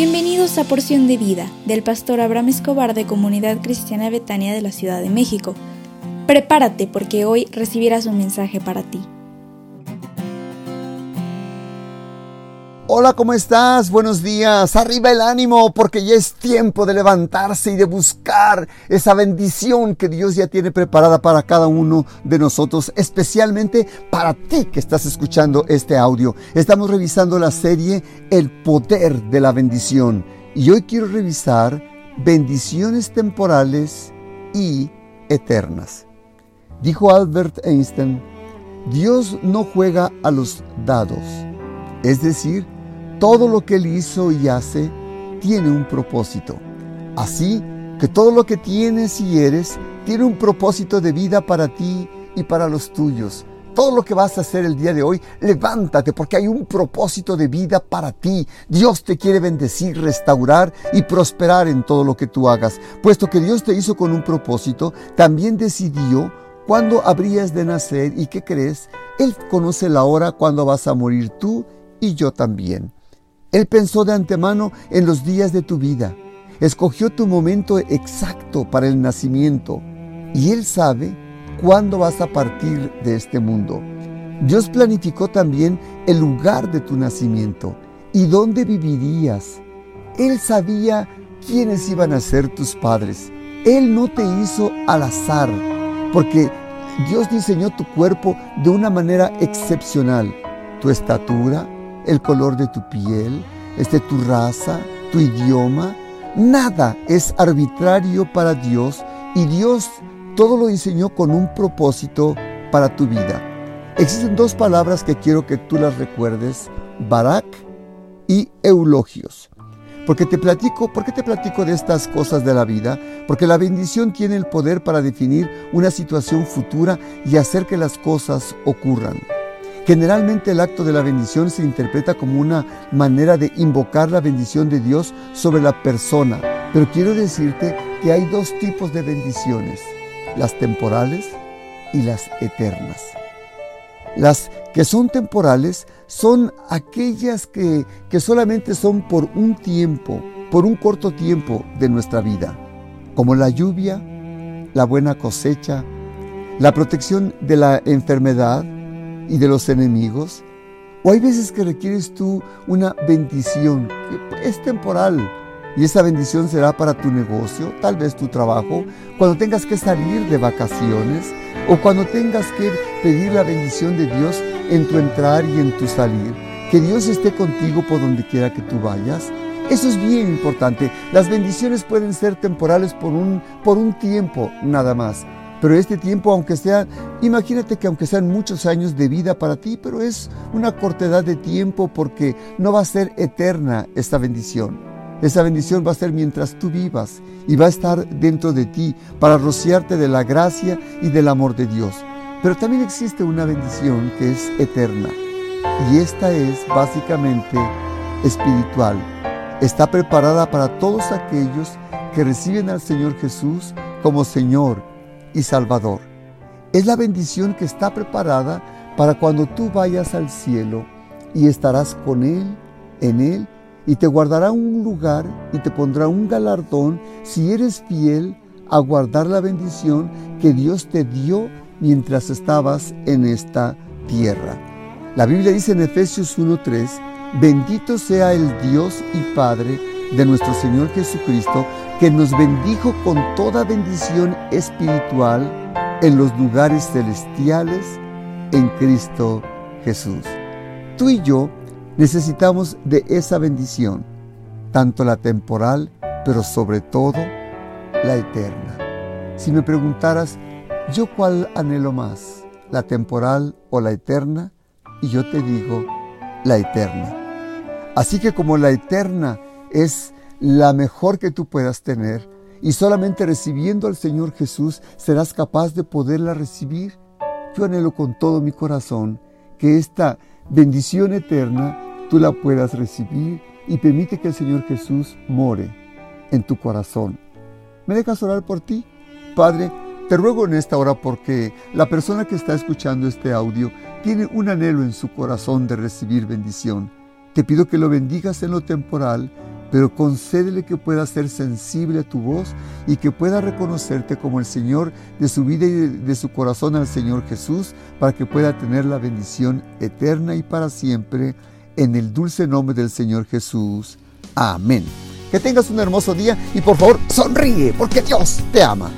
Bienvenidos a Porción de Vida del pastor Abraham Escobar de Comunidad Cristiana Betania de la Ciudad de México. Prepárate porque hoy recibirás un mensaje para ti. Hola, ¿cómo estás? Buenos días. Arriba el ánimo porque ya es tiempo de levantarse y de buscar esa bendición que Dios ya tiene preparada para cada uno de nosotros, especialmente para ti que estás escuchando este audio. Estamos revisando la serie El poder de la bendición y hoy quiero revisar bendiciones temporales y eternas. Dijo Albert Einstein, Dios no juega a los dados, es decir, todo lo que Él hizo y hace tiene un propósito. Así que todo lo que tienes y eres tiene un propósito de vida para ti y para los tuyos. Todo lo que vas a hacer el día de hoy, levántate porque hay un propósito de vida para ti. Dios te quiere bendecir, restaurar y prosperar en todo lo que tú hagas. Puesto que Dios te hizo con un propósito, también decidió cuándo habrías de nacer y qué crees. Él conoce la hora cuando vas a morir tú y yo también. Él pensó de antemano en los días de tu vida, escogió tu momento exacto para el nacimiento y Él sabe cuándo vas a partir de este mundo. Dios planificó también el lugar de tu nacimiento y dónde vivirías. Él sabía quiénes iban a ser tus padres. Él no te hizo al azar, porque Dios diseñó tu cuerpo de una manera excepcional. Tu estatura, el color de tu piel, este, tu raza, tu idioma. Nada es arbitrario para Dios y Dios todo lo diseñó con un propósito para tu vida. Existen dos palabras que quiero que tú las recuerdes, Barak y Eulogios. Porque te platico, ¿por qué te platico de estas cosas de la vida? Porque la bendición tiene el poder para definir una situación futura y hacer que las cosas ocurran. Generalmente el acto de la bendición se interpreta como una manera de invocar la bendición de Dios sobre la persona, pero quiero decirte que hay dos tipos de bendiciones, las temporales y las eternas. Las que son temporales son aquellas que, que solamente son por un tiempo, por un corto tiempo de nuestra vida, como la lluvia, la buena cosecha, la protección de la enfermedad, y de los enemigos? ¿O hay veces que requieres tú una bendición que es temporal y esa bendición será para tu negocio, tal vez tu trabajo, cuando tengas que salir de vacaciones o cuando tengas que pedir la bendición de Dios en tu entrar y en tu salir? Que Dios esté contigo por donde quiera que tú vayas. Eso es bien importante. Las bendiciones pueden ser temporales por un, por un tiempo nada más pero este tiempo, aunque sea, imagínate que aunque sean muchos años de vida para ti, pero es una cortedad de tiempo porque no va a ser eterna esta bendición. Esa bendición va a ser mientras tú vivas y va a estar dentro de ti para rociarte de la gracia y del amor de Dios. Pero también existe una bendición que es eterna y esta es básicamente espiritual. Está preparada para todos aquellos que reciben al Señor Jesús como Señor y Salvador. Es la bendición que está preparada para cuando tú vayas al cielo y estarás con Él, en Él, y te guardará un lugar y te pondrá un galardón si eres fiel a guardar la bendición que Dios te dio mientras estabas en esta tierra. La Biblia dice en Efesios 1.3, bendito sea el Dios y Padre de nuestro Señor Jesucristo, que nos bendijo con toda bendición espiritual en los lugares celestiales en Cristo Jesús. Tú y yo necesitamos de esa bendición, tanto la temporal, pero sobre todo la eterna. Si me preguntaras, ¿yo cuál anhelo más, la temporal o la eterna? Y yo te digo, la eterna. Así que como la eterna es la mejor que tú puedas tener y solamente recibiendo al Señor Jesús serás capaz de poderla recibir. Yo anhelo con todo mi corazón que esta bendición eterna tú la puedas recibir y permite que el Señor Jesús more en tu corazón. ¿Me dejas orar por ti? Padre, te ruego en esta hora porque la persona que está escuchando este audio tiene un anhelo en su corazón de recibir bendición. Te pido que lo bendigas en lo temporal pero concédele que pueda ser sensible a tu voz y que pueda reconocerte como el Señor de su vida y de su corazón al Señor Jesús, para que pueda tener la bendición eterna y para siempre, en el dulce nombre del Señor Jesús. Amén. Que tengas un hermoso día y por favor sonríe, porque Dios te ama.